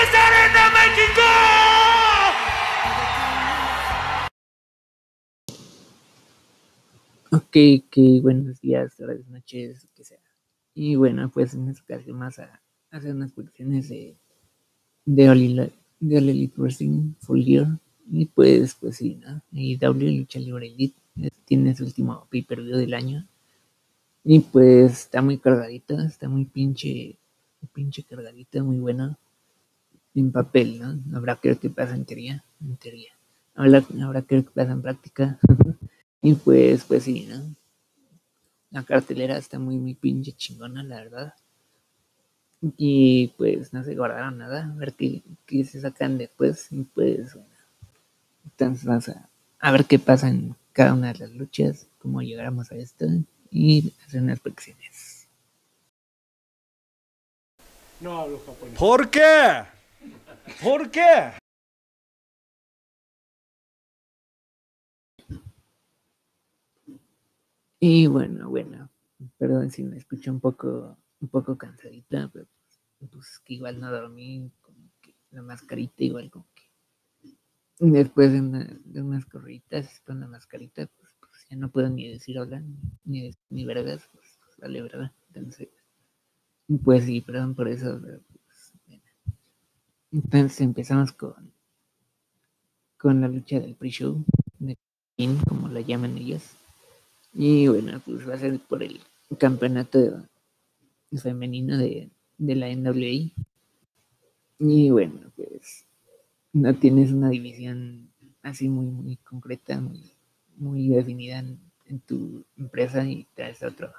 ¡Desde Arena México! Ok, ok, buenos días, buenas noches, que sea. Y bueno, pues en esta ocasión más a, hacer unas cuestiones de, de All, de Elite Wrestling Full Gear. Y pues, pues sí, ¿no? Y W Lucha Libre Elite tiene su último pay-per-view del año. Y pues está muy cargadita, está muy pinche, pinche cargadita, muy buena. En papel, ¿no? Habrá que ver qué pasa en teoría, en teoría. Habrá, habrá que ver qué pasa en práctica. y pues, pues sí, ¿no? La cartelera está muy, muy pinche chingona, la verdad. Y pues no se guardaron nada, a ver qué, qué se sacan después. Y pues bueno, entonces vamos a, a ver qué pasa en cada una de las luchas, cómo llegáramos a esto y hacer unas predicciones. No hablo japonés. ¿Por qué? ¿Por qué? Y bueno, bueno, perdón si me escucho un poco, un poco cansadita, pero pues, que igual no dormí, como que la mascarita igual como que después de, una, de unas corriditas con la mascarita, pues, pues, ya no puedo ni decir hola, ni, ni vergas, pues, vale, ¿verdad? Entonces, pues sí, perdón por eso, pero. Entonces empezamos con, con la lucha del pre-show, de como la llaman ellos. Y bueno, pues va a ser por el campeonato femenino de, de la NWA. Y bueno, pues no tienes una división así muy, muy concreta, muy, muy definida en, en tu empresa y traes otro,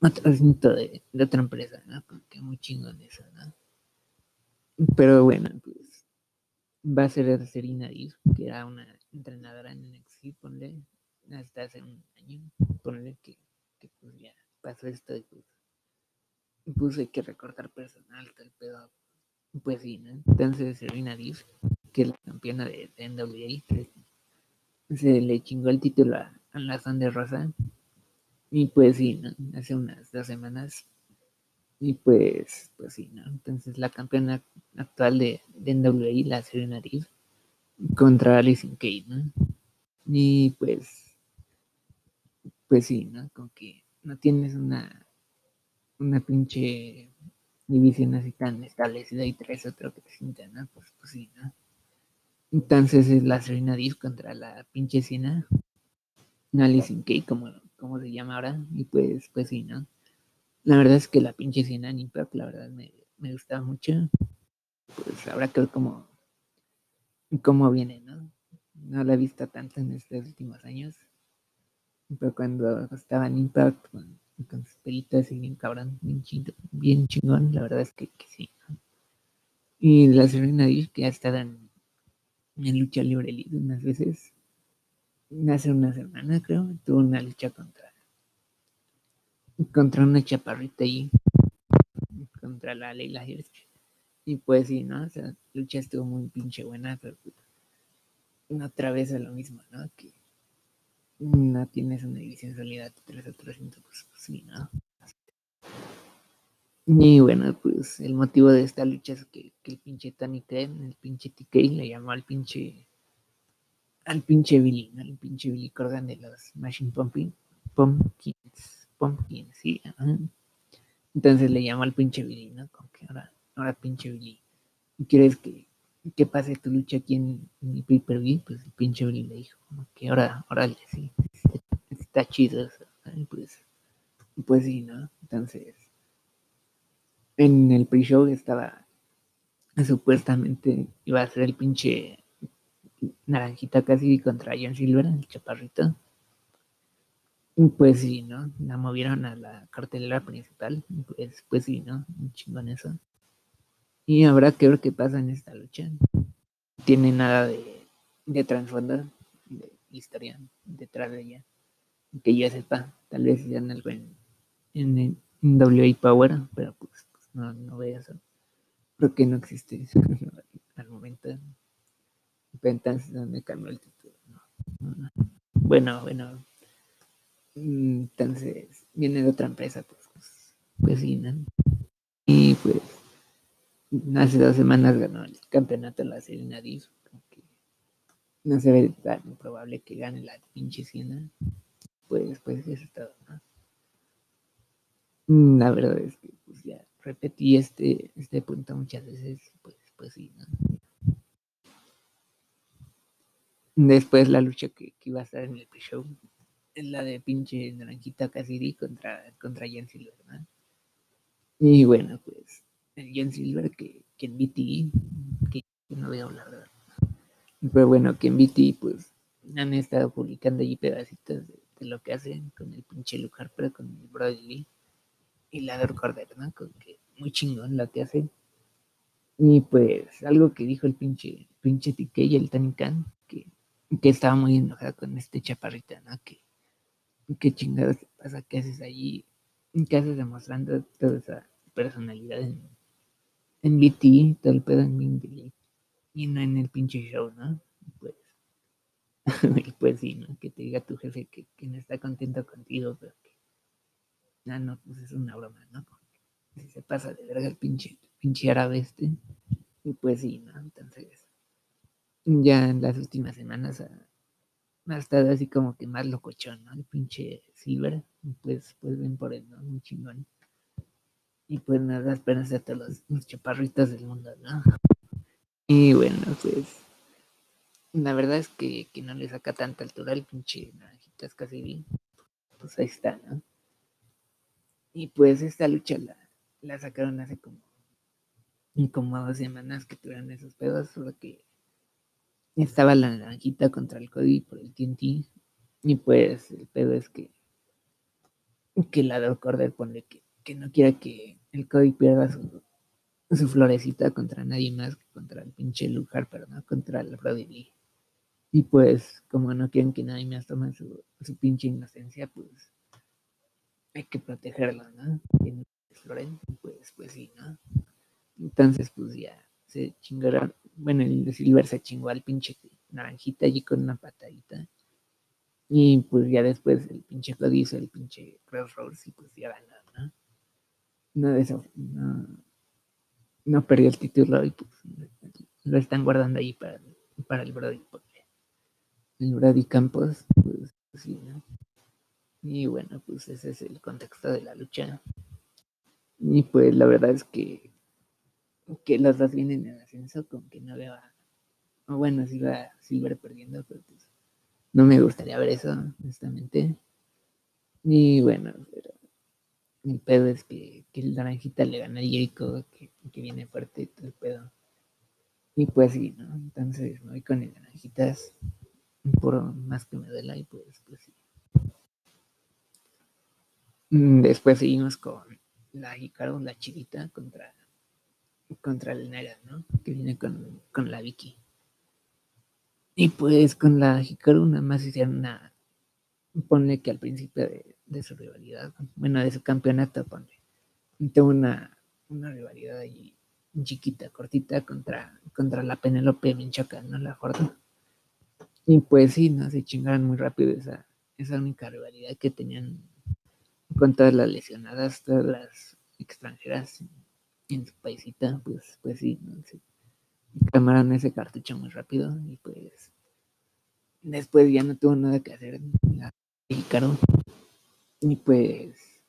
otro asunto de, de otra empresa, ¿no? Como que muy chingón eso, ¿no? Pero bueno, pues va a ser Serena Deeb, que era una entrenadora en NXT, ponle, hasta hace un año, ponle que, que pues ya pasó esto y pues, pues que recortar personal, tal pedo. Pues sí, ¿no? Entonces Serena Deeb, que es la campeona de, de NWA, se, le chingó el título a, a la de Rosa. Y pues sí, ¿no? Hace unas dos semanas. Y pues, pues sí, ¿no? Entonces la campeona actual de, de NWA, la Serena Deeb, contra Alison Kane, ¿no? Y pues, pues sí, ¿no? Como que no tienes una, una pinche división así tan establecida y traes otro que te sienta, ¿no? Pues, pues sí, ¿no? Entonces es la Serena Deeb contra la pinche Cena, Alison Kane, como, como se llama ahora, y pues, pues sí, ¿no? La verdad es que la pinche Cena en Impact, la verdad, me, me gustaba mucho. Pues habrá que ver cómo, cómo viene, ¿no? No la he visto tanto en estos últimos años. Pero cuando estaba en Impact, con, sus peritas y bien cabrón, bien, chido, bien chingón, la verdad es que, sí. Y la Serena Deeb, que ha estado en, lucha libre unas veces, hace una semana creo, tuvo una lucha contra contra una chaparrita ahí, contra la Leila Hirsch. Y pues sí, ¿no? O sea, lucha estuvo muy pinche buena, pero pues, otra vez es lo mismo, ¿no? Que no tienes una división sólida, te traes otro asunto, pues, pues sí, ¿no? Y bueno, pues el motivo de esta lucha es que, el pinche Tony el pinche TK, le llamó al pinche al pinche Billy, ¿no? Al pinche Billy Corgan de los Machine Pumpkin, Pumpkins, Pumpkins, sí. Entonces le llamó al pinche Billy, ¿no? Como que ahora, ahora pinche Billy, ¿quieres que, que pase tu lucha aquí en, en mi pay-per-view? Pues el pinche Billy le dijo, como que ahora, órale, sí, está chido eso. ¿no? Pues, pues sí, ¿no? Entonces, en el pre-show estaba supuestamente iba a ser el pinche naranjita casi contra John Silver, el chaparrito. Pues sí, ¿no? La movieron a la cartelera principal. Pues, pues sí, ¿no? Un chingón eso. Y habrá que ver qué pasa en esta lucha. No tiene nada de, de trasfondo, de historia detrás de ella. Que yo sepa, tal vez sean algo en, en, en WA Power, pero pues, pues no, no veo eso. Creo que no existe al momento. Entonces me cambió el título. No, no. Bueno, bueno. Mm, Entonces viene de otra empresa, pues, pues, ¿no? Y pues, hace dos semanas ganó el campeonato la Serena Div. No se ve tan probable que gane la pinche Siena. Pues, pues eso es todo, ¿no? La verdad es que pues ya repetí este, este punto muchas veces, pues, pues sí, ¿no? Después la lucha que, iba a estar en el pre-show es la de pinche Naranjita Cassidy contra, contra Jen Silver, ¿no? Y bueno, pues el Jen Silver que, que en BT, que, no voy a hablar, ¿verdad? Pero bueno, que en BT pues han estado publicando allí pedacitos de, lo que hacen con el pinche Luke Harper, con el Brody Lee y la de Corder, ¿no? Con que muy chingón lo que hacen. Y pues algo que dijo el pinche, pinche TK y el Tony Khan, que, que estaba muy enojado con este chaparrita, ¿no? Que, qué chingados te pasa, qué haces allí, qué haces demostrando toda esa personalidad en, en BT, todo el pedo en Mindy y no en el pinche show, ¿no? Pues, pues sí, ¿no? Que te diga tu jefe que, que no está contento contigo, pero que, ah, no, pues es una broma, ¿no? Si se pasa de verga el pinche, pinche árabe este, y pues sí, ¿no? Entonces, ya en las últimas semanas ha estado así como que más locochón, ¿no? El pinche Silver, pues, pues ven por él, ¿no? Muy chingón. Y pues nada, esperanza a todos los, chaparritos del mundo, ¿no? Y bueno, pues la verdad es que, que no le saca tanta altura el pinche naranjitas casi bien. Pues ahí está, ¿no? Y pues esta lucha la, la sacaron hace como, como dos semanas que tuvieron esos pedos, porque estaba la naranjita contra el Cody por el TNT. Y pues el pedo es que, que la Corder pone que, que no quiera que el Cody pierda su, su florecita contra nadie más que contra el pinche Luke Harper, ¿no? Contra el Brody Lee. Y pues, como no quieren que nadie más tome su, su pinche inocencia, pues hay que protegerlo, ¿no? Y pues, pues sí, ¿no? Entonces, pues ya se chingaron. Bueno, el Silver se chingó al pinche naranjita allí con una patadita. Y pues ya después el pinche Cody hizo el pinche Crossroads y pues ya ganó, ¿no? no, de eso, no, no perdió el título y pues lo están guardando ahí para, para el Brody. El Brody Campos, pues sí, ¿no? Y bueno, pues ese es el contexto de la lucha. Y pues la verdad es que, que los dos vienen en ascenso con que no veo a, bueno, si va Silver perdiendo, pero pues no me gustaría ver eso, honestamente. Y bueno, pero el pedo es que, el naranjita le gana a Jericho, que, que viene fuerte y todo el pedo. Y pues sí, ¿no? Entonces me voy con el naranjitas por más que me duela y pues, pues sí. Mm, después seguimos con la Hikaru, la chivita, contra, contra el Nera, ¿no? Que viene con, con la Vicky. Y pues con la Hikaru nada más hicieron una. Ponle que al principio de, de su rivalidad, bueno, de su campeonato, ponle. Tengo una, una rivalidad ahí chiquita, cortita contra, contra la Penelope Menchaca, ¿no? La Jordan. Y pues sí, ¿no? Se chingaron muy rápido esa, esa única rivalidad que tenían con todas las lesionadas, todas las extranjeras en, su paisita, pues, pues sí, ¿no? Se quemaron ese cartucho muy rápido y pues después ya no tuvo nada que hacer la mexicano y pues,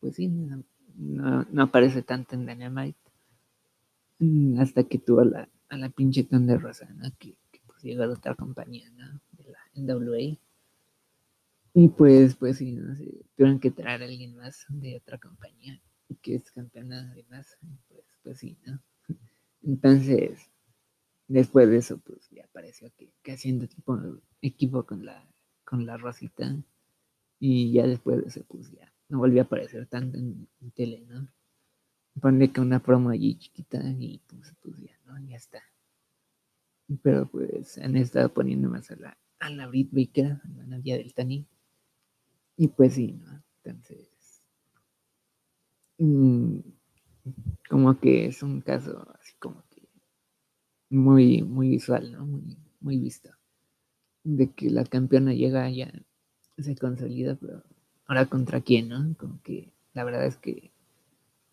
pues sí, no, no, aparece tanto en Dynamite. Mm, hasta que tuvo a la, a la pinche de Rosa, ¿no? Que, pues llegó a otra compañía. De la NWA. Y pues, pues sí, ¿no? tuvieron que traer a alguien más de otra compañía que es campeona además. Pues, pues sí, ¿no? Entonces, después de eso, pues ya apareció que, que haciendo tipo equipo con la, con la Rosita y ya después de eso, pues ya no volvió a aparecer tanto en, tele, ¿no? Ponle que una promo allí chiquita y pues, pues ya, ¿no? Ya está. Pero pues han estado poniendo más a la, a la Brit Baker, a la novia del Tani. Y pues sí, ¿no? Entonces. Mmm, como que es un caso así como que muy, muy visual, ¿no? Muy, muy visto. De que la campeona llega ya se consolida, pero ahora contra quién, ¿no? Como que la verdad es que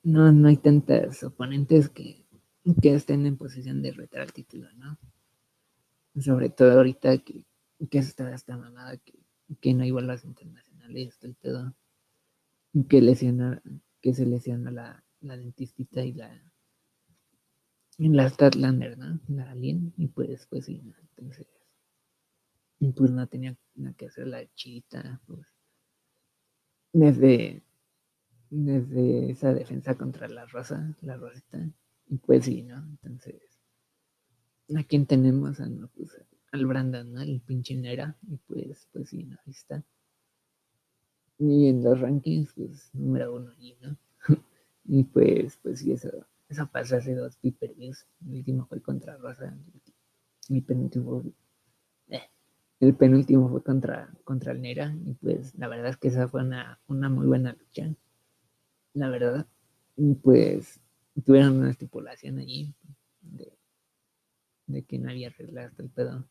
no, no hay tantas oponentes que, que estén en posición de retar al título, ¿no? Sobre todo ahorita que, que está esta mamada, que, que no hay vuelos internacionales, el pedo, que lesiona, que se lesiona la, la dentistita y la en la Statlander, ¿no? La Alien, y pues, pues sí, ¿no? entonces, pues no tenía nada que hacer la chita, pues, desde, desde esa defensa contra la rosa, la rosita, y pues sí, ¿no? Entonces, ¿a quién tenemos? Pues, al Brandon, ¿no? El pinche Nera, y pues, pues sí, ¿no? Ahí está. Y en los rankings, pues, número uno allí, ¿no? y pues, pues sí, eso, eso pasó hace dos pay views El último fue contra Rosa, el penúltimo, eh, el penúltimo fue contra, contra el Nera, y pues la verdad es que esa fue una, una muy buena lucha, la verdad. Y pues tuvieron una estipulación allí de, de que no había reglas el pedo.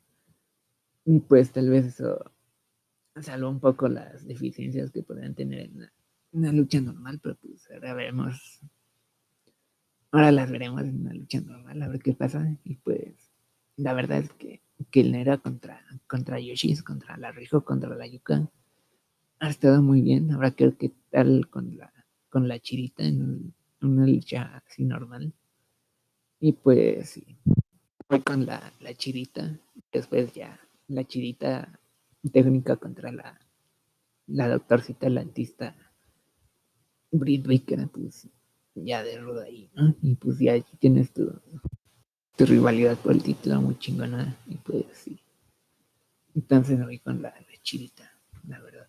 Y pues tal vez eso salvó un poco las deficiencias que podrían tener en una, lucha normal, pero pues ahora veremos. Ahora las veremos en una lucha normal, a ver qué pasa. Y pues la verdad es que, que el Nera contra, contra Yoshis, contra la Rijo, contra la Yuka, ha estado muy bien. Creo que tal con la, con la Chirita en una lucha así normal. Y pues sí, fue con la, la Chirita. Después ya la Chirita técnica contra la, la doctorcita lantista Britt Baker, pues ya de ruda ahí, ¿no? Y pues ya tienes tu, tu rivalidad por el título muy chingona. Y pues sí. Entonces me voy con la, la chirita, la verdad.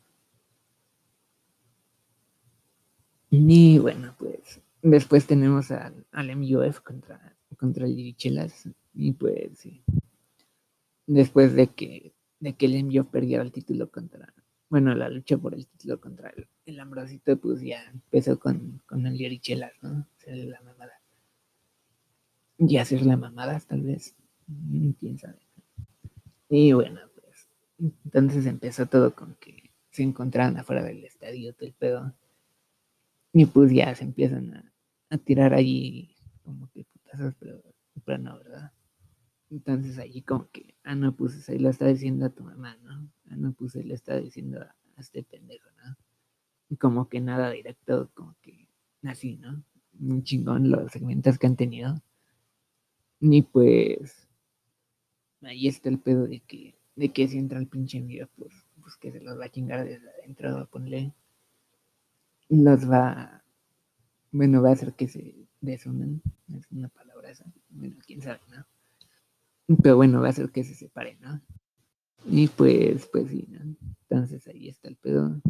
Y bueno, pues después tenemos al, al MUF contra, contra el Dirichelas. Y pues sí. Después de que de que el envió perdiera el título contra, bueno, la lucha por el título contra el, el Ambrosito, pues ya empezó con, con el Yorichelas, ¿no? Hacer la mamada. Y hacer la mamada, tal vez. Mm, quién sabe. Y bueno, pues. Entonces empezó todo con que se encontraron afuera del estadio, todo el pedo. Y pues ya se empiezan a, a tirar allí como que putazos, pero, pero no, ¿verdad? Entonces allí como que, ah, no, pues ahí lo está diciendo a tu mamá, ¿no? Ah, no, pues ahí le está diciendo a, este pendejo, ¿no? Y como que nada directo, como que así, ¿no? Un chingón los segmentos que han tenido. Ni pues, ahí está el pedo de que, de que si entra el pinche envío, pues, pues que se los va a chingar desde adentro, ponle. Los va, bueno, va a hacer que se desunan, es una palabra esa, bueno, quién sabe, ¿no? Pero bueno, va a ser que se separen, ¿no? Y pues, pues sí, ¿no? Entonces ahí está el pedo.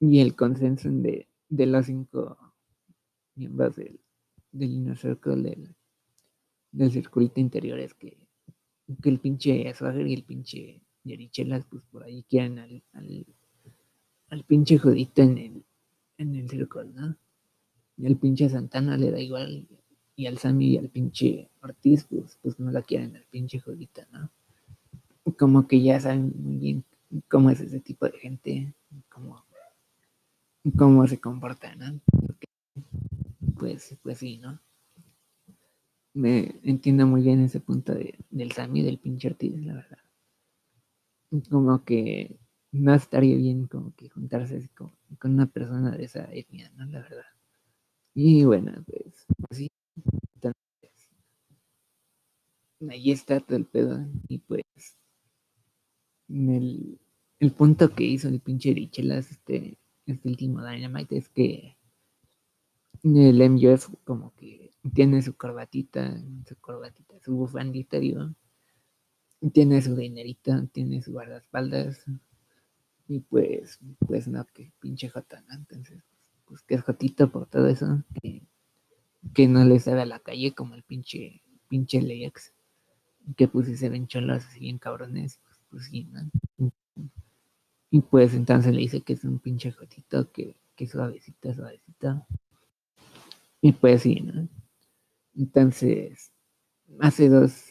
Y el consenso de, de los cinco miembros del, del Inner Circle, del, del circulito interior, es que, que el pinche Swagger y el pinche Yerichelas, pues por ahí quieren al, al, al pinche jodito en el, en el círculo, ¿no? Y al pinche Santana le da igual y al Sammy y al pinche Ortiz, pues, pues no la quieren al pinche jodita, ¿no? Como que ya saben muy bien cómo es ese tipo de gente, cómo, cómo se comporta, ¿no? pues, pues sí, ¿no? Me entiendo muy bien ese punto de, del Sammy y del pinche Ortiz, la verdad. Como que no estaría bien como que juntarse con, con una persona de esa etnia, ¿no? La verdad. Y bueno, pues, pues sí, ahí está todo el pedo. Y pues, el, el punto que hizo el pinche Richelas este, este último Dynamite es que el MJF como que tiene su corbatita, su corbatita, su bufandita, digo. Tiene su dinerito, tiene su guardaespaldas. Y pues, pues no, que pinche jota, ¿no? Entonces, pues que es jotito por todo eso. Que no le sabe a la calle como el pinche, pinche Lex que pues se ven cholas así bien cabrones, pues, pues sí, ¿no? Y pues entonces le dice que es un pinche jotito, que, que suavecita, suavecita. Y pues sí, ¿no? Entonces, hace dos,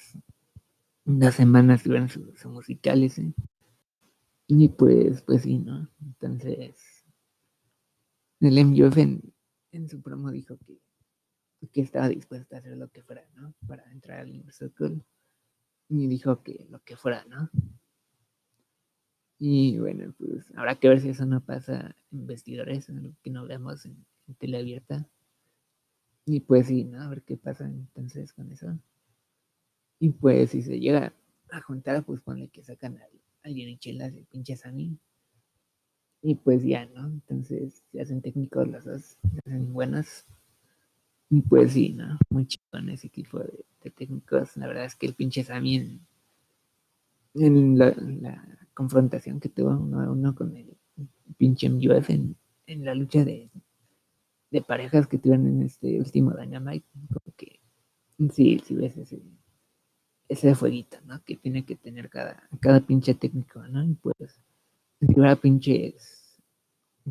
dos semanas tuvieron su, su musical ese. Y pues, pues sí, ¿no? Entonces, el MJF en, en su promo dijo que, que estaba dispuesta a hacer lo que fuera, ¿no? Para entrar al Inner Circle. Y dijo que lo que fuera, ¿no? Y bueno, pues habrá que ver si eso no pasa en vestidores, lo que no vemos en, en tele abierta. Y pues sí, ¿no? A ver qué pasa entonces con eso. Y pues si se llega a juntar, pues ponle que sacan al, al Yerichelas y pinche Sammy. Y pues ya, ¿no? Entonces se hacen técnicos las dos, se hacen buenas. Y pues sí, ¿no? Muy chingón ese equipo de, técnicos. La verdad es que el pinche Sammy en, la, confrontación que tuvo uno a uno con el pinche MUF en, en la lucha de, de parejas que tuvieron en este último Dynamite, como que sí, sí ves ese, ese fueguito, ¿no? Que tiene que tener cada, cada pinche técnico, ¿no? Y pues, si hubiera pinches,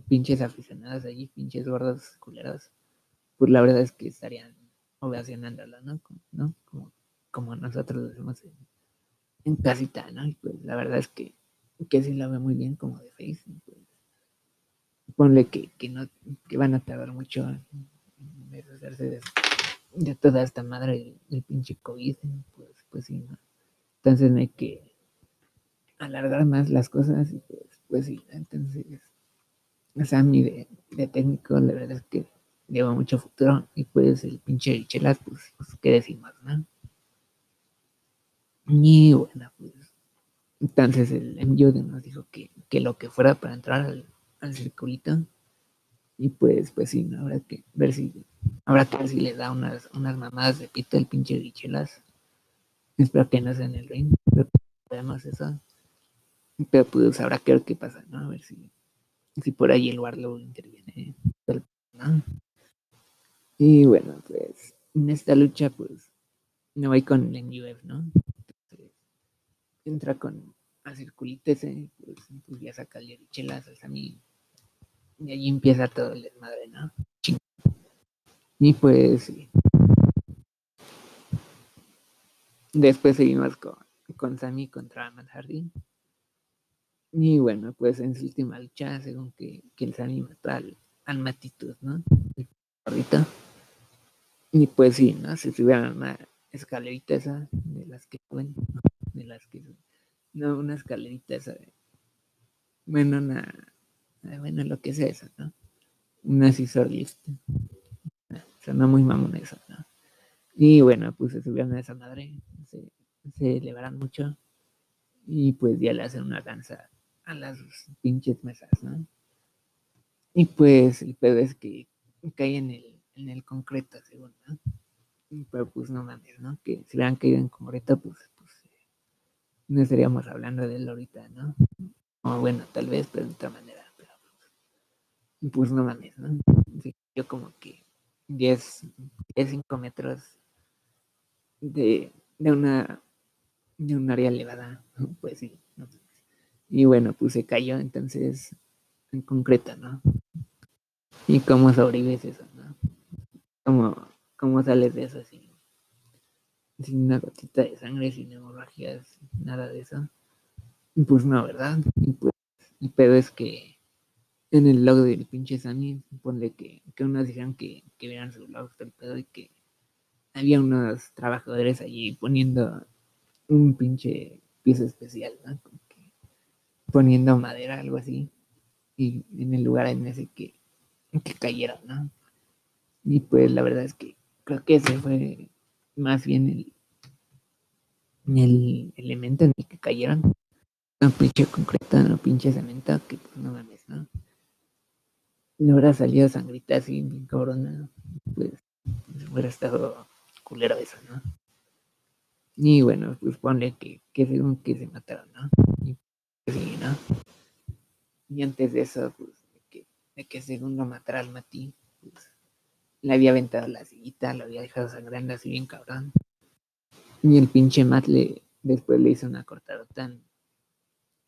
pinches aficionados allí, pinches gordos culeros, pues la verdad es que estarían ovacionándolo, ¿no? Como, ¿no? Como, como nosotros lo hacemos en, casita, ¿no? Y pues la verdad es que, que sí la ve muy bien como de face, pues, ponle que, que no, que van a tardar mucho en deshacerse de, toda esta madre del, pinche COVID, pues, pues sí, ¿no? Entonces no hay que alargar más las cosas y pues, pues sí, entonces Sammy de, de técnico, la verdad es que lleva mucho futuro y pues el pinche Chelas, pues, pues qué decimos, ¿no? Y bueno, pues entonces el envío nos dijo que, que lo que fuera para entrar al, al circulito. Y pues, pues sí, ¿no? habrá que ver si, habrá si le da unas, unas mamadas de pito el pinche Richelas. Espero que no sea en el ring, pero podemos eso. Pero pues habrá que ver qué pasa, ¿no? A ver si, si por ahí el Warlow interviene. ¿no? Y bueno, pues en esta lucha, pues me voy con el MUF, ¿no? Entra con a circulito ese, pues, pues ya saca el Richelas al Sammy y allí empieza todo el desmadre, ¿no? Y pues sí. Después seguimos con, con Sammy contra Matt Hardy. Y bueno, pues en su última lucha, según que, que el Sammy mató al, al Matitud, ¿no? El perrito. Y pues sí, ¿no? Se subieron a una escalerita esa de las que suben, de las que no, una escalerita esa de, bueno, una bueno, lo que sea eso, ¿no? Una scissor lift. Sonó muy mamón eso, ¿no? Y bueno, pues se subieron a esa madre, se, se elevaron mucho y pues ya le hacen una danza a las pinches mesas, ¿no? Y pues el pedo es que cae en el, en el concreto, según, ¿no? Pero pues no mames, ¿no? Que si hubieran caído en concreto, pues, pues no estaríamos hablando de él ahorita, ¿no? O bueno, tal vez, pero de otra manera pues no mames, ¿no? Sí, yo como que 10, 10 5 metros de, de una de un área elevada, pues sí. ¿no? Y bueno, pues se cayó, entonces, en concreto, ¿no? ¿Y cómo sobrevives eso? ¿Cómo, cómo sales de eso así? Sin una gotita de sangre, sin hemorragias, nada de eso. Pues no, ¿verdad? Y pues el pedo es que en el log del pinche Sammy, ponle que, que unos dijeron que, que vieran su log todo el pedo y que había unos trabajadores allí poniendo un pinche piso especial, ¿no? Como que poniendo madera, algo así, y en el lugar en ese que, que cayeron, ¿no? Y pues la verdad es que creo que ese fue más bien el, el elemento en el que cayeron. No pinche concreto, no pinche cemento, que pues no mames, ¿no? no hubiera salido sangrita así, bien cabrona, pues hubiera estado culero eso, ¿no? Y bueno, pues ponle que, que según que se mataron, ¿no? Y pues, sí, ¿no? Y antes de eso, pues, de que, de que según lo matara al Mati, pues, le había aventado la sillita, lo había dejado sangrando así bien cabrón. Y el pinche Matt le, después le hizo una cortadota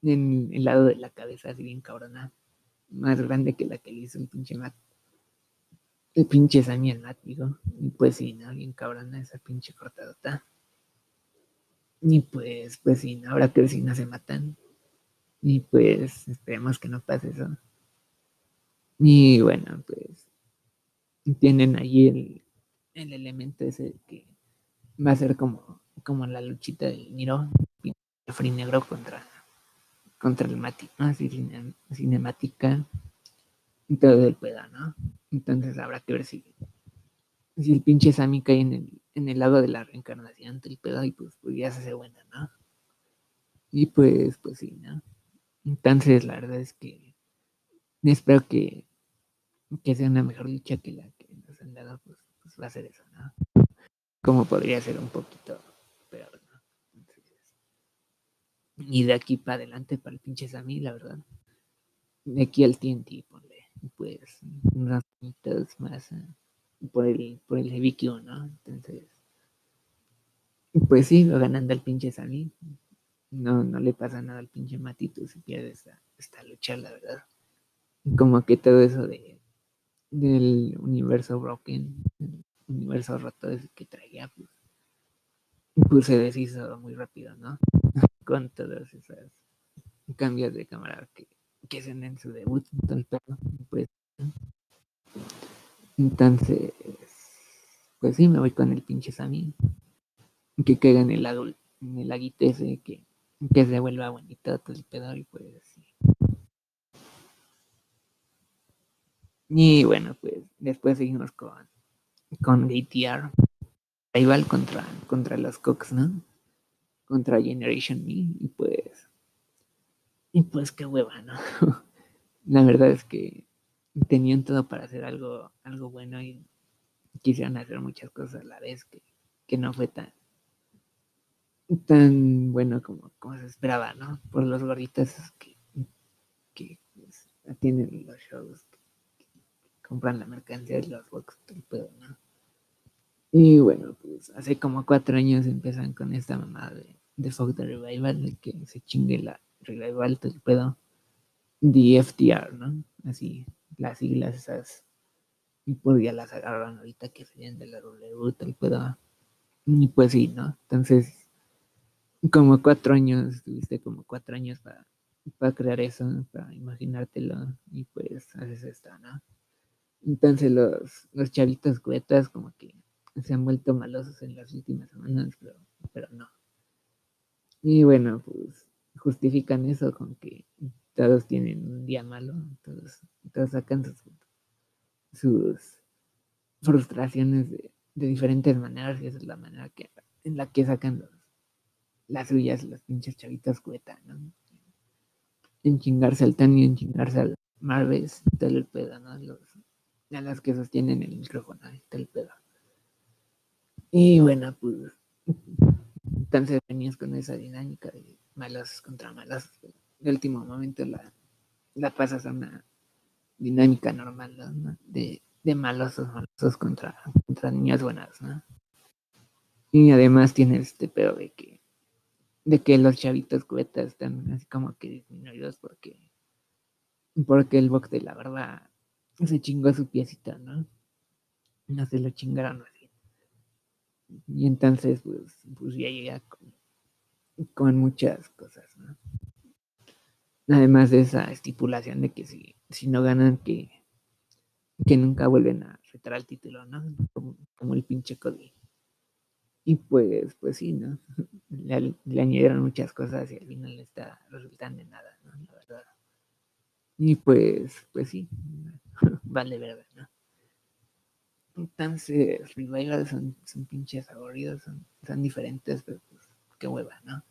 en, el lado de la cabeza, así bien cabrona más grande que la que le hizo el pinche Matt. El pinche Sammy el Matt, digo. Y pues sí, ¿no? Bien cabrona esa pinche cortadota. Y pues, pues sí, ¿no? ahora que si no se matan. Y pues esperemos que no pase eso. Y bueno, pues tienen ahí el, el elemento ese que va a ser como, como la luchita del Miro, Free Negro contra, contra el Mati. Así cinemática y todo el pedo, ¿no? Entonces habrá que ver si, si el pinche Sammy cae en el, en el lado de la reencarnación, el pedo, y pues, pues ya se hace buena, ¿no? Y pues, pues sí, ¿no? Entonces la verdad es que espero que, que sea una mejor lucha que la dado, pues, pues va a ser eso, ¿no? Como podría ser un poquito peor, ¿no? y de aquí para adelante, para el pinche Sammy, la verdad. De aquí al TNT, ponle, pues, unas minutos más eh, por el, por el BQ, ¿no? Entonces, pues sí, lo ganando el pinche Sammy. No, no le pasa nada al pinche Matito si pierde esta, esta lucha, la verdad. Como que todo eso de del universo broken, el universo roto que traía, pues, pues se deshizo muy rápido, ¿no? Con todos esos cambios de cámara que, que hacen en su debut, pues. Entonces, pues sí, me voy con el pinche Sammy. Que caiga en el lago, en el laguito ese, que, que se vuelva bonito todo el pedo y pues sí. Y bueno, pues después seguimos con, con ATR. Rival contra, contra los Cox, ¿no? Contra Generation Me. Y pues. Y pues qué hueva, ¿no? La verdad es que tenían todo para hacer algo, algo bueno y quisieron hacer muchas cosas a la vez que, que no fue tan tan bueno como, como se esperaba, ¿no? Por los gorditos que, que pues, atienden los shows, compran la mercancía de los box, todo ¿no? Y bueno, pues hace como cuatro años empiezan con esta mamada de, de Fuck the Revival, de que se chingue la revival, todo el pedo. DFTR, ¿no? Así, las siglas esas. Y pues ya las agarran ahorita que serían de la ruta, el pedo. Y pues sí, ¿no? Entonces, como cuatro años, tuviste como cuatro años para, para crear eso, para imaginártelo. Y pues haces esto, ¿no? Entonces los, los chavitos cuetas como que se han vuelto malosos en las últimas semanas, pero, pero no. Y bueno, pues justifican eso con que todos tienen un día malo, todos, todos sacan sus, sus frustraciones de, de, diferentes maneras y esa es la manera que, en la que sacan los, las suyas, los pinches chavitos cueta, ¿no? En chingarse al Tani, en chingarse al Marves, todo el pedo, ¿no? Los, a las que sostienen el micrófono, todo el pedo. Y bueno, pues entonces venías con esa dinámica de malas contra malas. De último momento la, la pasas a una dinámica normal, ¿no? De, de malosos, malosos contra, contra niñas buenas, ¿no? Y además tienes este pedo de que de que los chavitos cuetas están así como que disminuidos porque porque el box de la verdad se chingó su piecita, ¿no? No se lo chingaron y entonces, pues, pues ya llega con, muchas cosas, ¿no? Además de esa estipulación de que si, si no ganan, que, que nunca vuelven a retar al título, ¿no? Como, el pinche Cody. Y pues, pues sí, ¿no? Le, le, añadieron muchas cosas y al final le está resultando de nada, ¿no? La verdad. Y pues, pues sí, vale verdad, ¿no? Entonces, revivals son, son pinches aburridos, son, son diferentes, pero pues, qué hueva, ¿no?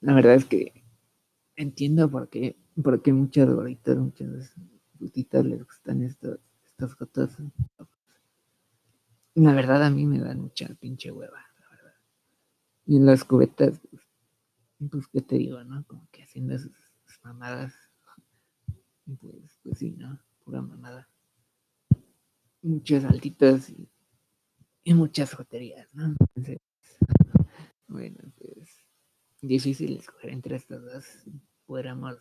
La verdad es que entiendo por qué, por qué muchas gorritas, muchas putitas les gustan estos, estos fotos. La verdad a mí me dan mucha pinche hueva, la verdad. Y en las cubetas, pues, pues qué te digo, ¿no? Como que haciendo sus, sus mamadas. Pues, pues sí, ¿no? Pura mamada muchos saltitos y, muchas joterías, ¿no? Bueno, pues difícil escoger entre estos dos. Podríamos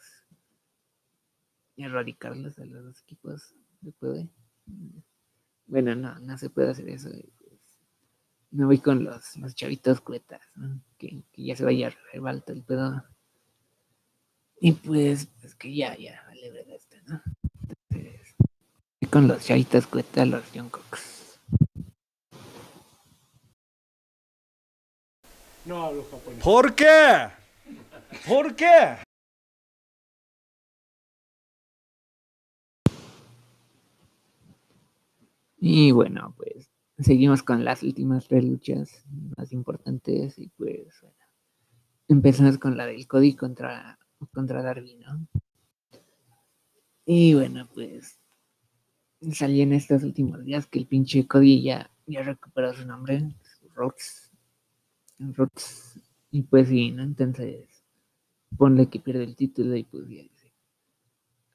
erradicarlos a los dos equipos. ¿Se puede? Bueno, no, no se puede hacer eso. Pues, me voy con los, los chavitos cuetas, ¿no? que, ya se vaya a rebalto el pedo. Y pues, pues que ya, ya, vale, verdad, esto, ¿no? con los Shaitas contra los Jungkooks. No hablo japonés. ¿Por qué? ¿Por qué? Y bueno, pues seguimos con las últimas tres luchas más importantes y pues bueno, empezamos con la del Cody contra, contra Darby, ¿no? Y bueno, pues salí en estos últimos días que el pinche Cody ya, ya recuperó su nombre, Rhodes. Rhodes. Y pues sí, ¿no? Entonces, ponle que pierde el título y pues ya dice.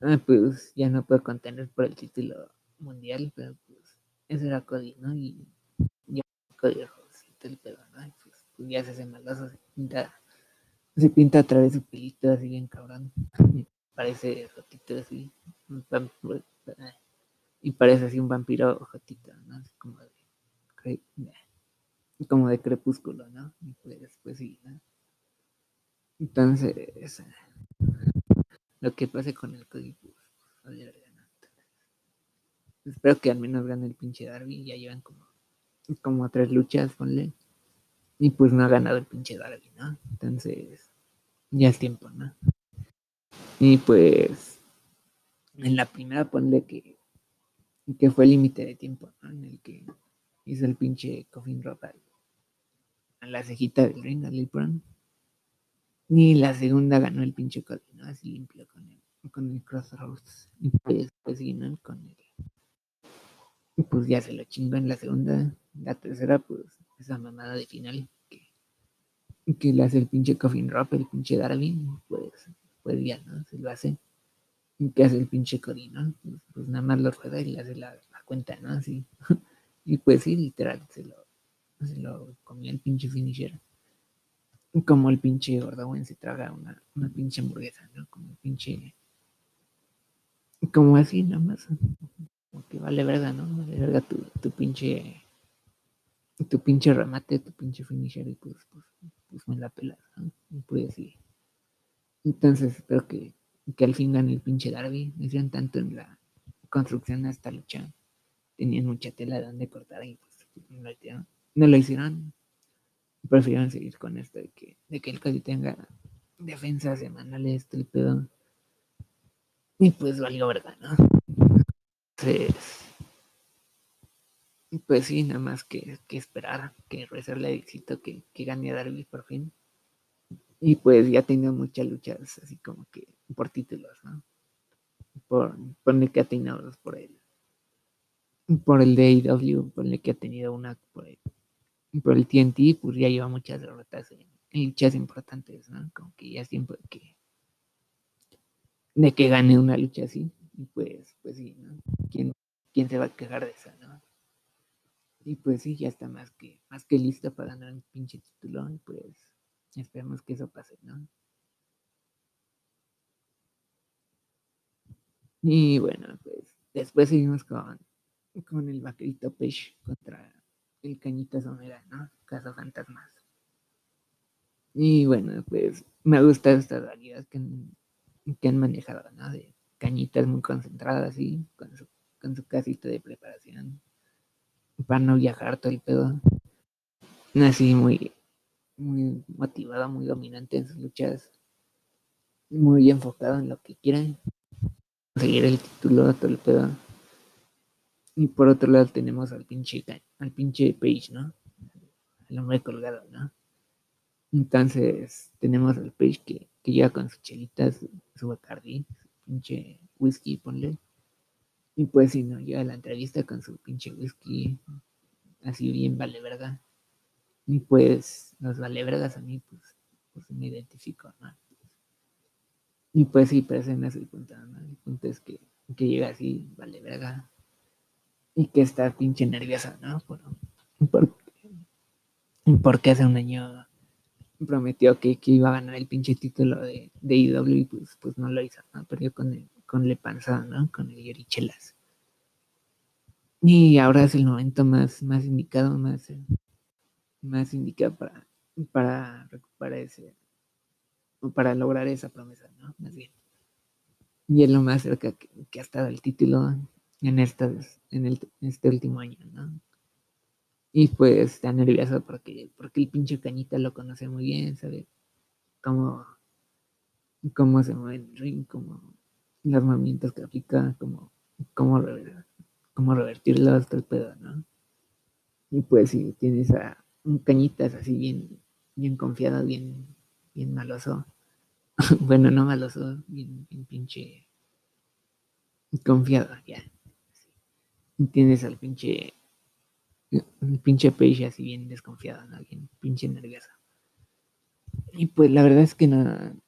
Ah, pues ya no puedo contener por el título mundial, pero pues ese era Cody, ¿no? Y ya Cody Rhodes y todo el pedo, ¿no? Y pues, pues ya se hace malazo, se pinta, se pinta a través de su pelito así bien cabrón. parece rotito así. Y parece así un vampiro ojotito, ¿no? Así como de, como de crepúsculo, ¿no? Y pues, pues sí, ¿no? Entonces, lo que pase con el. Entonces, espero que al menos gane el pinche Darby. Ya llevan como, como tres luchas, ponle. Y pues no ha ganado el pinche Darby, ¿no? Entonces, ya es tiempo, ¿no? Y pues, en la primera ponle que, que fue el límite de tiempo. En el que hizo el pinche coffin al- a la cejita del ring, al Lil Brown. Y la segunda ganó el pinche Cody, ¿no? Así limpio con el, con el Crossroads. Y pues, pues ¿no? Con el, pues ya se lo chingó en la segunda. La tercera, pues, esa mamada de final que, que le hace el pinche coffin drop, el pinche Darby, pues, pues ya, ¿no? Se lo hace. ¿Y qué hace el pinche Cody, no? Pues, pues nada más lo rueda y le hace la, cuenta, ¿no? Así. y pues sí, literal, se lo, se lo comió el pinche finisher. Como el pinche Gordowen se traga una, una pinche hamburguesa, ¿no? Como el pinche. Como así, nada más. Como que vale verga, ¿no? Vale verga tu, tu pinche. Tu pinche remate, tu pinche finisher, y pues, pues, pues me la pelas, ¿no? Y pues sí. Entonces espero que, que al fin gane el pinche Darby. Me hicieron tanto en la construcción de esta lucha. Tenían mucha tela de donde cortar y pues no lo hicieron. No. Prefirieron seguir con esto de que, de que el Cody tenga defensas semanales, todo el pedo. Y pues valió verga, ¿no? Entonces, pues sí, nada más que, que esperar, que rezarle éxito que, que gane a Darby por fin. Y pues ya tenido muchas luchas así como que por títulos, ¿no? Por, ponle que ha tenido dos por el, por el de AEW, ponle que ha tenido una por el, por el TNT, pues ya lleva muchas derrotas en, luchas importantes, ¿no? Como que ya siempre que de que gane una lucha así, y pues, pues sí, ¿no? ¿Quién, quién se va a quejar de esa, no? Y pues sí, ya está más que, más que listo para ganar un pinche título, pues esperemos que eso pase, ¿no? Y bueno, pues después seguimos con, con el vaquerito Page contra el cañita sonera, ¿no? Caso Fantasmas. Y bueno, pues me gusta esta realidad que han, que han manejado, ¿no? De cañitas muy concentradas, así, con su, con su casita de preparación, para no viajar todo el pedo. Así muy, muy motivado, muy dominante en sus luchas, muy enfocado en lo que quieren, conseguir el título, todo el pedo. Y por otro lado tenemos al pinche, al pinche Page, ¿no? El hombre colgado, ¿no? Entonces tenemos al Page que, que llega con sus chelitas, su, su Bacardi, su pinche whisky, ponle. Y pues si no, llega a la entrevista con su pinche whisky, así bien vale verga. Y pues los vale vergas a mí, pues, pues me identifico, ¿no? Y pues sí, pero ese no es el punto, ¿no? El punto es que, que llega así, vale verga. Y que está pinche nerviosa, ¿no? Por, por- porque hace un año prometió que, que iba a ganar el pinche título de, de IW y pues, pues no lo hizo, ¿no? Perdió con el, con Le Panzado, ¿no? Con el Yorichelas. Y ahora es el momento más, más indicado, más, más indicado para, para recuperar ese, para lograr esa promesa, ¿no? Más bien. Y es lo más cerca que, ha estado el título en, estas, en, el, este último año, ¿no? Y pues está nervioso porque, porque el pinche cañita lo conoce muy bien, sabe cómo, cómo se mueve el ring, cómo los movimientos que aplica, cómo, cómo, rever- cómo el pedo, ¿no? Y pues si tienes a un cañitas así bien, bien confiado, bien, bien maloso. bueno, no maloso, bien, pinche confiado, ya. Tienes al pinche el pinche Page así bien desconfiado, ¿no? Bien pinche nervioso. Y pues la verdad es que no,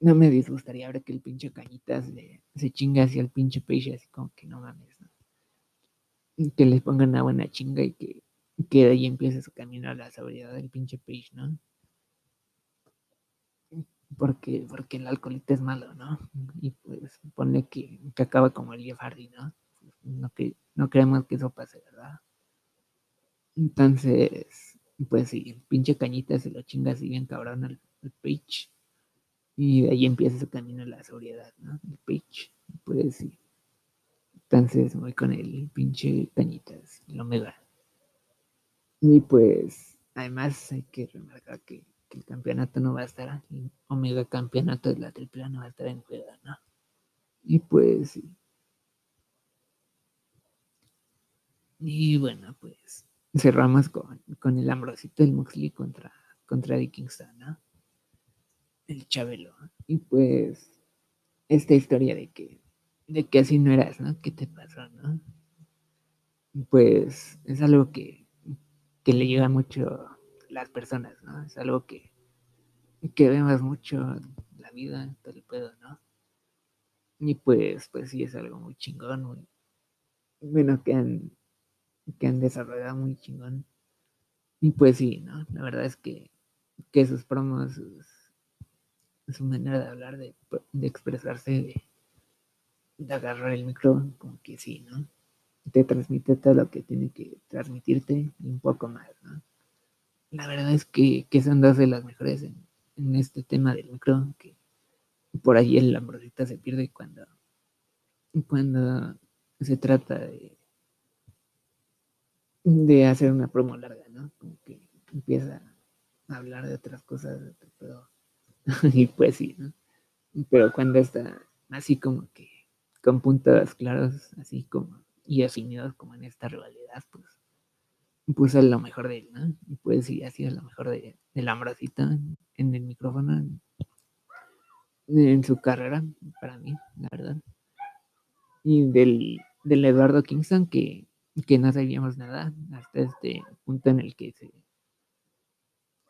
no me disgustaría ahora que el pinche Cañitas se chinga hacia el pinche Page así como que no mames, ¿no? Que le pongan una buena chinga y que, que de ahí empiece su camino a la sobriedad del pinche Page, ¿no? Porque, porque el alcoholito es malo, ¿no? Y pues pone que, que acaba como el Jeff Hardy, ¿no? No, que, no creemos que eso pase, ¿verdad? Entonces, pues sí, el pinche cañita se lo chinga así bien cabrón al, al Page. Y de ahí empieza su camino a la sobriedad, ¿no? El Page. Pues sí. Entonces voy con el pinche cañitas, el Omega. Y pues, además hay que remarcar que, que el campeonato no va a estar, Omega campeonato de la triple A no va a estar en juego, ¿no? Y pues sí. Y bueno, pues cerramos con, con el Ambrosito del Moxley contra, contra The Kingston, ¿no? El Chabelo. Y pues esta historia de que, de que así no eras, ¿no? ¿Qué te pasó, no? Pues es algo que, que le llega mucho las personas, ¿no? Es algo que, que vemos mucho en la vida, todo el pedo, ¿no? Y pues, pues sí, es algo muy chingón, muy, bueno, que han, que han desarrollado muy chingón. Y pues sí, ¿no? La verdad es que, que sus promos, su manera de hablar, de, de expresarse, de, de agarrar el micro, como que sí, ¿no? Te transmite todo lo que tiene que transmitirte y un poco más, ¿no? La verdad es que, que son dos de las mejores en, este tema del micro, que por ahí el Ambrosita se pierde cuando, cuando se trata de, de hacer una promo larga, ¿no? Como que empieza a hablar de otras cosas, pedo. y pues sí, ¿no? Pero cuando está así como que con puntos claros, así como y definidos como en esta rivalidad, pues puso lo mejor de él, ¿no? Y pues sí, ha sido lo mejor de, de la Ambrosita en el micrófono en, su carrera, para mí, la verdad. Y del, del Eduardo Kingston, que, que no sabíamos nada hasta este punto en el que se,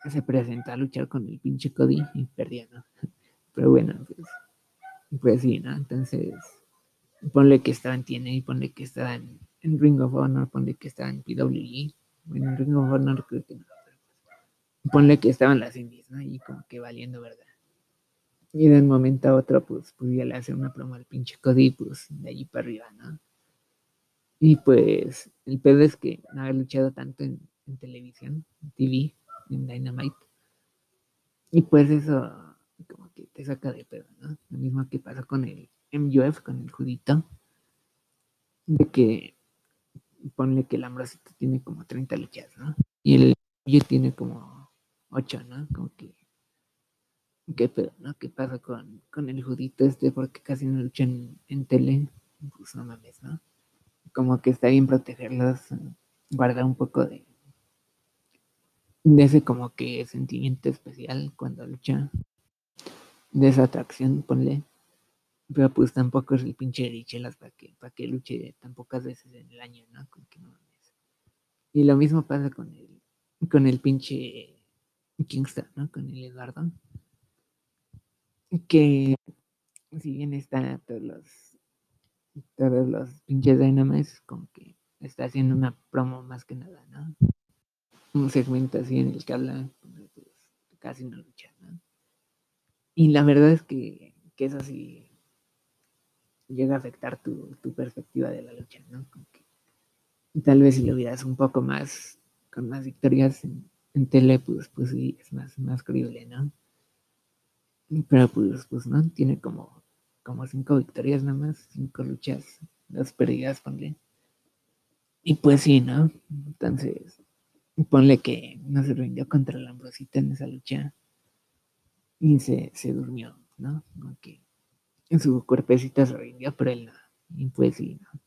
se presentó a luchar con el pinche Cody y perdía, ¿no? Pero bueno, pues, pues sí, ¿no? Entonces, ponle que estaba en TNA, ponle que estaba en, en Ring of Honor, ponle que estaba en PWG. Bueno, of Honor creo que no, pues, ponle que estaban las indies, ¿no? Y como que valiendo verdad. Y de un momento a otro, pues, pues ya le hace una promo al pinche Cody, pues, de allí para arriba, ¿no? Y pues, el pedo es que no había luchado tanto en, en televisión, en TV, en Dynamite. Y pues eso, como que te saca de pedo, ¿no? Lo mismo que pasó con el MUF, con el Judito, de que ponle que el Ambrosito tiene como 30 luchas, ¿no? Y el yo tiene como 8, ¿no? Como que ¿Qué pedo, no? ¿Qué pasa con, con el judito este? Porque casi no luchan en, en tele. Pues no mames, ¿no? Como que está bien protegerlos, guardar un poco de, de ese como que sentimiento especial cuando lucha, de esa atracción, ponle. Pero pues tampoco es el pinche Richelas para que, para que luche tan pocas veces en el año, ¿no? Como que no mames. Y lo mismo pasa con el, con el pinche Kingston, ¿no? Con el Eduardo que si bien está todos los todos los pinches Dynamites como que está haciendo una promo más que nada, ¿no? Un segmento así en el que habla pues, casi no lucha, ¿no? Y la verdad es que, que eso sí llega a afectar tu, tu, perspectiva de la lucha, ¿no? Tal vez si lo vieras un poco más con más victorias en, en tele, pues, pues sí, es más, más creíble, ¿no? Pero pues, pues no, tiene como, como cinco victorias nada más, cinco luchas, dos perdidas, ponle. Y pues sí, ¿no? Entonces, ponle que no se rindió contra la Ambrosita en esa lucha y se, se durmió, ¿no? Como que en su cuerpecito se rindió, pero él no. Y pues sí, ¿no?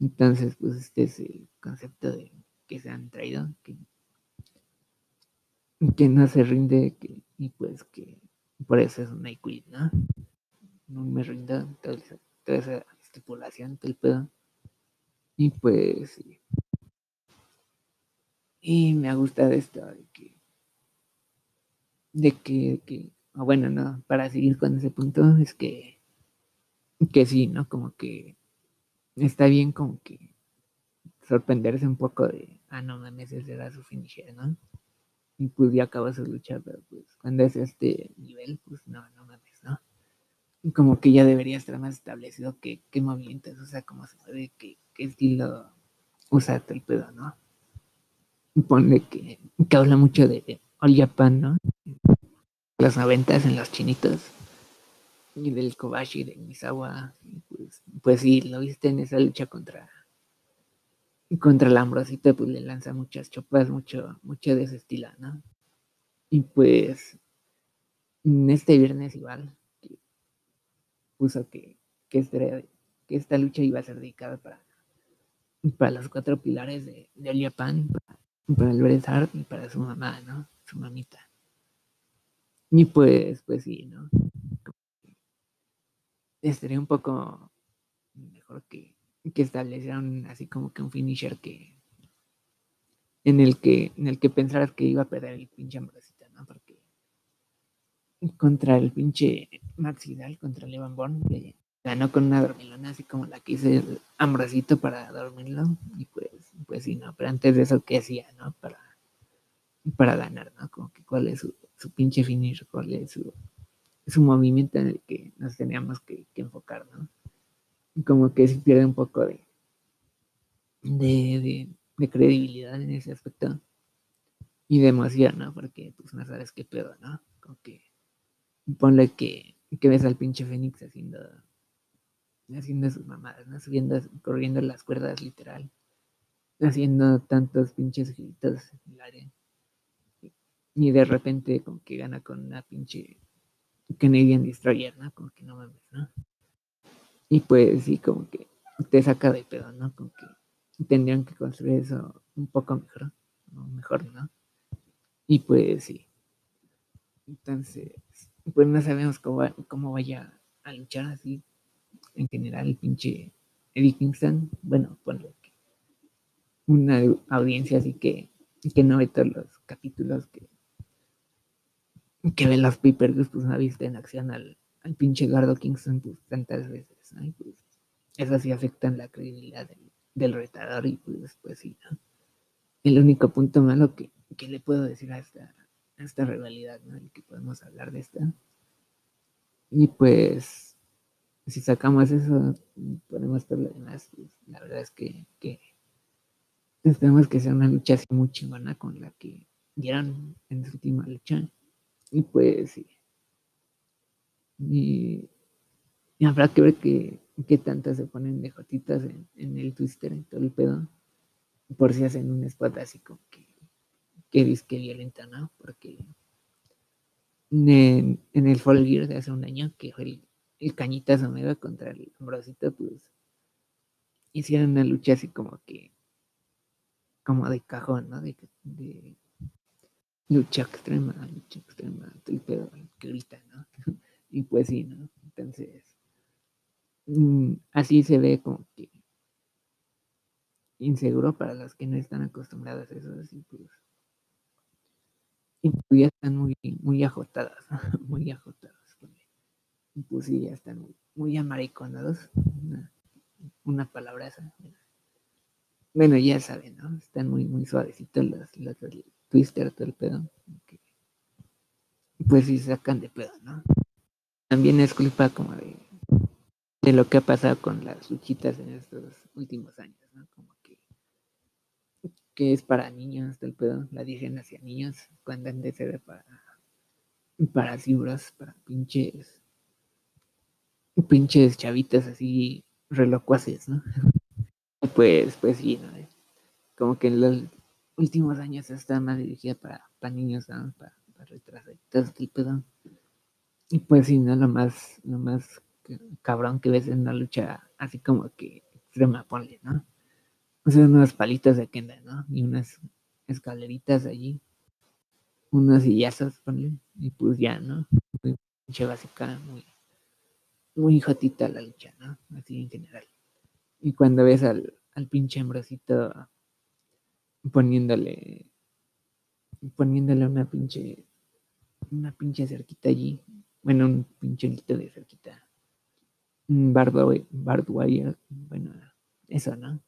Entonces, pues este es el concepto de que se han traído, que, que no se rinde que, y pues que por eso es equity, ¿no? No me rindo toda toda esa estipulación, todo el pedo. Y pues sí. Y me ha gustado esto de que, de que, o bueno, no, para seguir con ese punto, es que, que sí, ¿no? Como que está bien como que sorprenderse un poco de, ah, no mames, ese era su finisher, ¿no? Y pues ya acabó su lucha, pero pues cuando es este nivel, pues no, no mames, ¿no? Como que ya debería estar más establecido qué, qué movimientos, o sea, cómo se mueve, qué, qué estilo usa el pedo, ¿no? Ponle que, que habla mucho de All Japan, ¿no? Las noventas en los chinitos y del Kobashi de Misawa. Pues, pues sí, lo viste en esa lucha contra contra la Ambrosita, pues le lanza muchas chopas, mucho, mucho de ese estilo, ¿no? Y pues este viernes igual puso que, que, este, que esta lucha iba a ser dedicada para, para los cuatro pilares de, de Japan, para, para el Bret Hart y para su mamá, ¿no? Su mamita. Y pues, pues sí, ¿no? Estaría un poco mejor que, que establecieran así como que un finisher que en el que en el que pensaras que iba a perder el pinche Ambrosita, ¿no? Porque contra el pinche Max Hidal, contra el Evan Bourne, que ganó con una dormilona así como la que hice el Ambrosito para dormirlo y pues pues sí, ¿no? Pero antes de eso, ¿qué hacía, no? Para, para ganar, ¿no? Como que cuál es su, su pinche finisher, cuál es su, su movimiento en el que nos teníamos que, enfocar, ¿no? como que se pierde un poco de, de, de, credibilidad en ese aspecto y de emoción, ¿no? Porque pues no sabes qué pedo, ¿no? Como que ponle que, que ves al pinche Fénix haciendo haciendo sus mamadas, ¿no? Subiendo, corriendo las cuerdas literal, haciendo tantos pinches gritos en el área. Y de repente como que gana con una pinche Canadian Destroyer, ¿no? Como que no mames, ¿no? Y pues sí, como que te saca de pedo, ¿no? Como que tendrían que construir eso un poco mejor, ¿no? Mejor, ¿no? Y pues sí. Entonces, pues no sabemos cómo, cómo vaya a luchar así en general el pinche Eddie Kingston. Bueno, ponle una audiencia así que, que no ve todos los capítulos que, que ven los papers, pues no ha visto en acción al, al pinche Gardo Kingston pues, tantas veces. Pues, eso sí afecta en la credibilidad del, retador y pues, pues sí, ¿no? El único punto malo que, le puedo decir a esta, esta rivalidad, ¿no? El que podemos hablar de esta. Y pues, si sacamos eso, podemos ver lo demás. Pues, la verdad es que, que esperemos que sea una lucha así muy chingona con la que dieron en su última lucha. Y pues sí. Y habrá que ver qué, qué tantas se ponen de jotitas en, el twister, en todo el pedo. Por si hacen un spot así como que, que disque violenta, ¿no? Porque en, el Fall Gear de hace un año, que fue el, el Cañitas Omega contra el Ambrosito, pues hicieron una lucha así como que, como de cajón, ¿no? De lucha extrema, lucha extrema, el pedo que grita, ¿no? y pues sí, ¿no? Entonces, Mm, así se ve como que inseguro para los que no están acostumbrados a eso así pues y pues ya están muy muy ajotadas muy ajotadas y pues sí ya están muy, muy amariconados una, una palabra esa bueno ya saben no están muy muy suavecitos los, los, twister todo el pedo pues sí sacan de pedo no también es culpa como de de lo que ha pasado con las luchitas en estos últimos años, ¿no? Como que, que es para niños del pedo, la dicen hacia niños, cuando han de ser para, para cibras, para pinches, pinches chavitas así relocuaces, ¿no? pues, pues sí, ¿no? Como que últimos años está más dirigida para, para niños, ¿no? para, para retrasaditos, el pedo. Y pues sí, ¿no? Lo más, lo más cabrón que ves en una lucha así como que extrema, ponle, ¿no? O sea, unos palitos de Kenda, ¿no? Y unas escaleritas allí. Unos sillazos, ponle. Y pues ya, ¿no? Muy pinche básica, muy, muy jotita la lucha, ¿no? Así en general. Y cuando ves al, al pinche Ambrosito poniéndole poniéndole una pinche una pinche cerquita allí. Bueno un pinche de cerquita. Un barbed barbed wire bueno eso no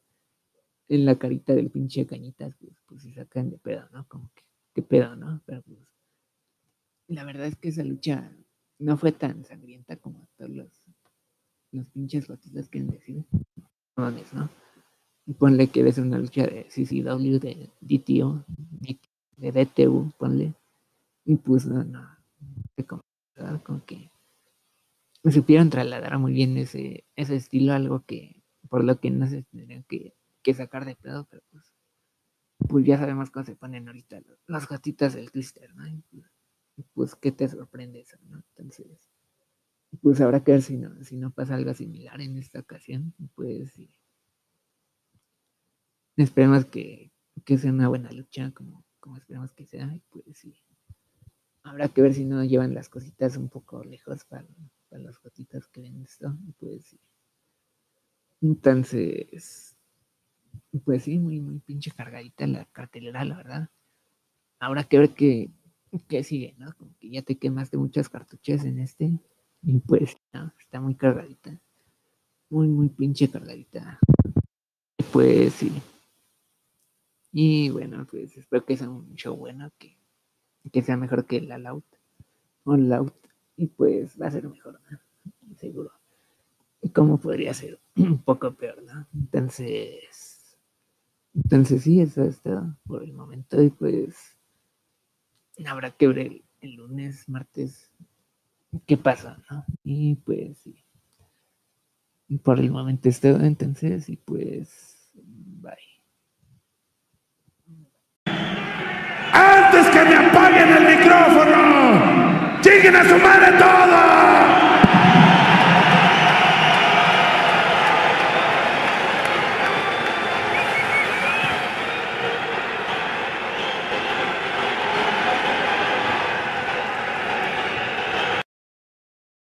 en la carita del pinche cañitas pues, pues se sacan de pedo no como que qué pedo no pero pues la verdad es que esa lucha no fue tan sangrienta como todos los los pinches gotitas quieren decir. No mames, no ponle que ves una lucha de CCW, de DTO, de DTU, ponle. Y pues no, no, ¿verdad? como que supieron trasladar muy bien ese, ese estilo, algo que por lo que no se tendrían que, que sacar de pedo, pero pues, pues ya sabemos cómo se ponen ahorita los, las gatitas del Twister, ¿no? Y pues, y pues, ¿qué te sorprende eso, no? Entonces, pues habrá que ver si no, si no pasa algo similar en esta ocasión, pues sí. Esperemos que, que sea una buena lucha, como, como esperamos que sea, y pues sí. Habrá que ver si no llevan las cositas un poco lejos para, para las gotitas que ven esto, y pues sí. Entonces, pues sí, muy, muy pinche cargadita la cartelera, la verdad. Habrá que ver qué, qué sigue, ¿no? Como que ya te quemaste muchas cartuchas en este, y pues, ¿no? Está muy cargadita. Muy, muy pinche cargadita. Pues sí. Y bueno, pues espero que sea un show bueno, que, que sea mejor que la Loud. O Loud. Y pues va a ser mejor, ¿no? Seguro. Y como podría ser un poco peor, ¿no? Entonces. Entonces sí, eso es todo por el momento. Y pues. Habrá que ver el, el lunes, martes. ¿Qué pasa, no? Y pues sí. Por el momento es todo. Entonces, y pues. ¡Antes que me apaguen el micrófono! ¡Lleguen a su madre todos!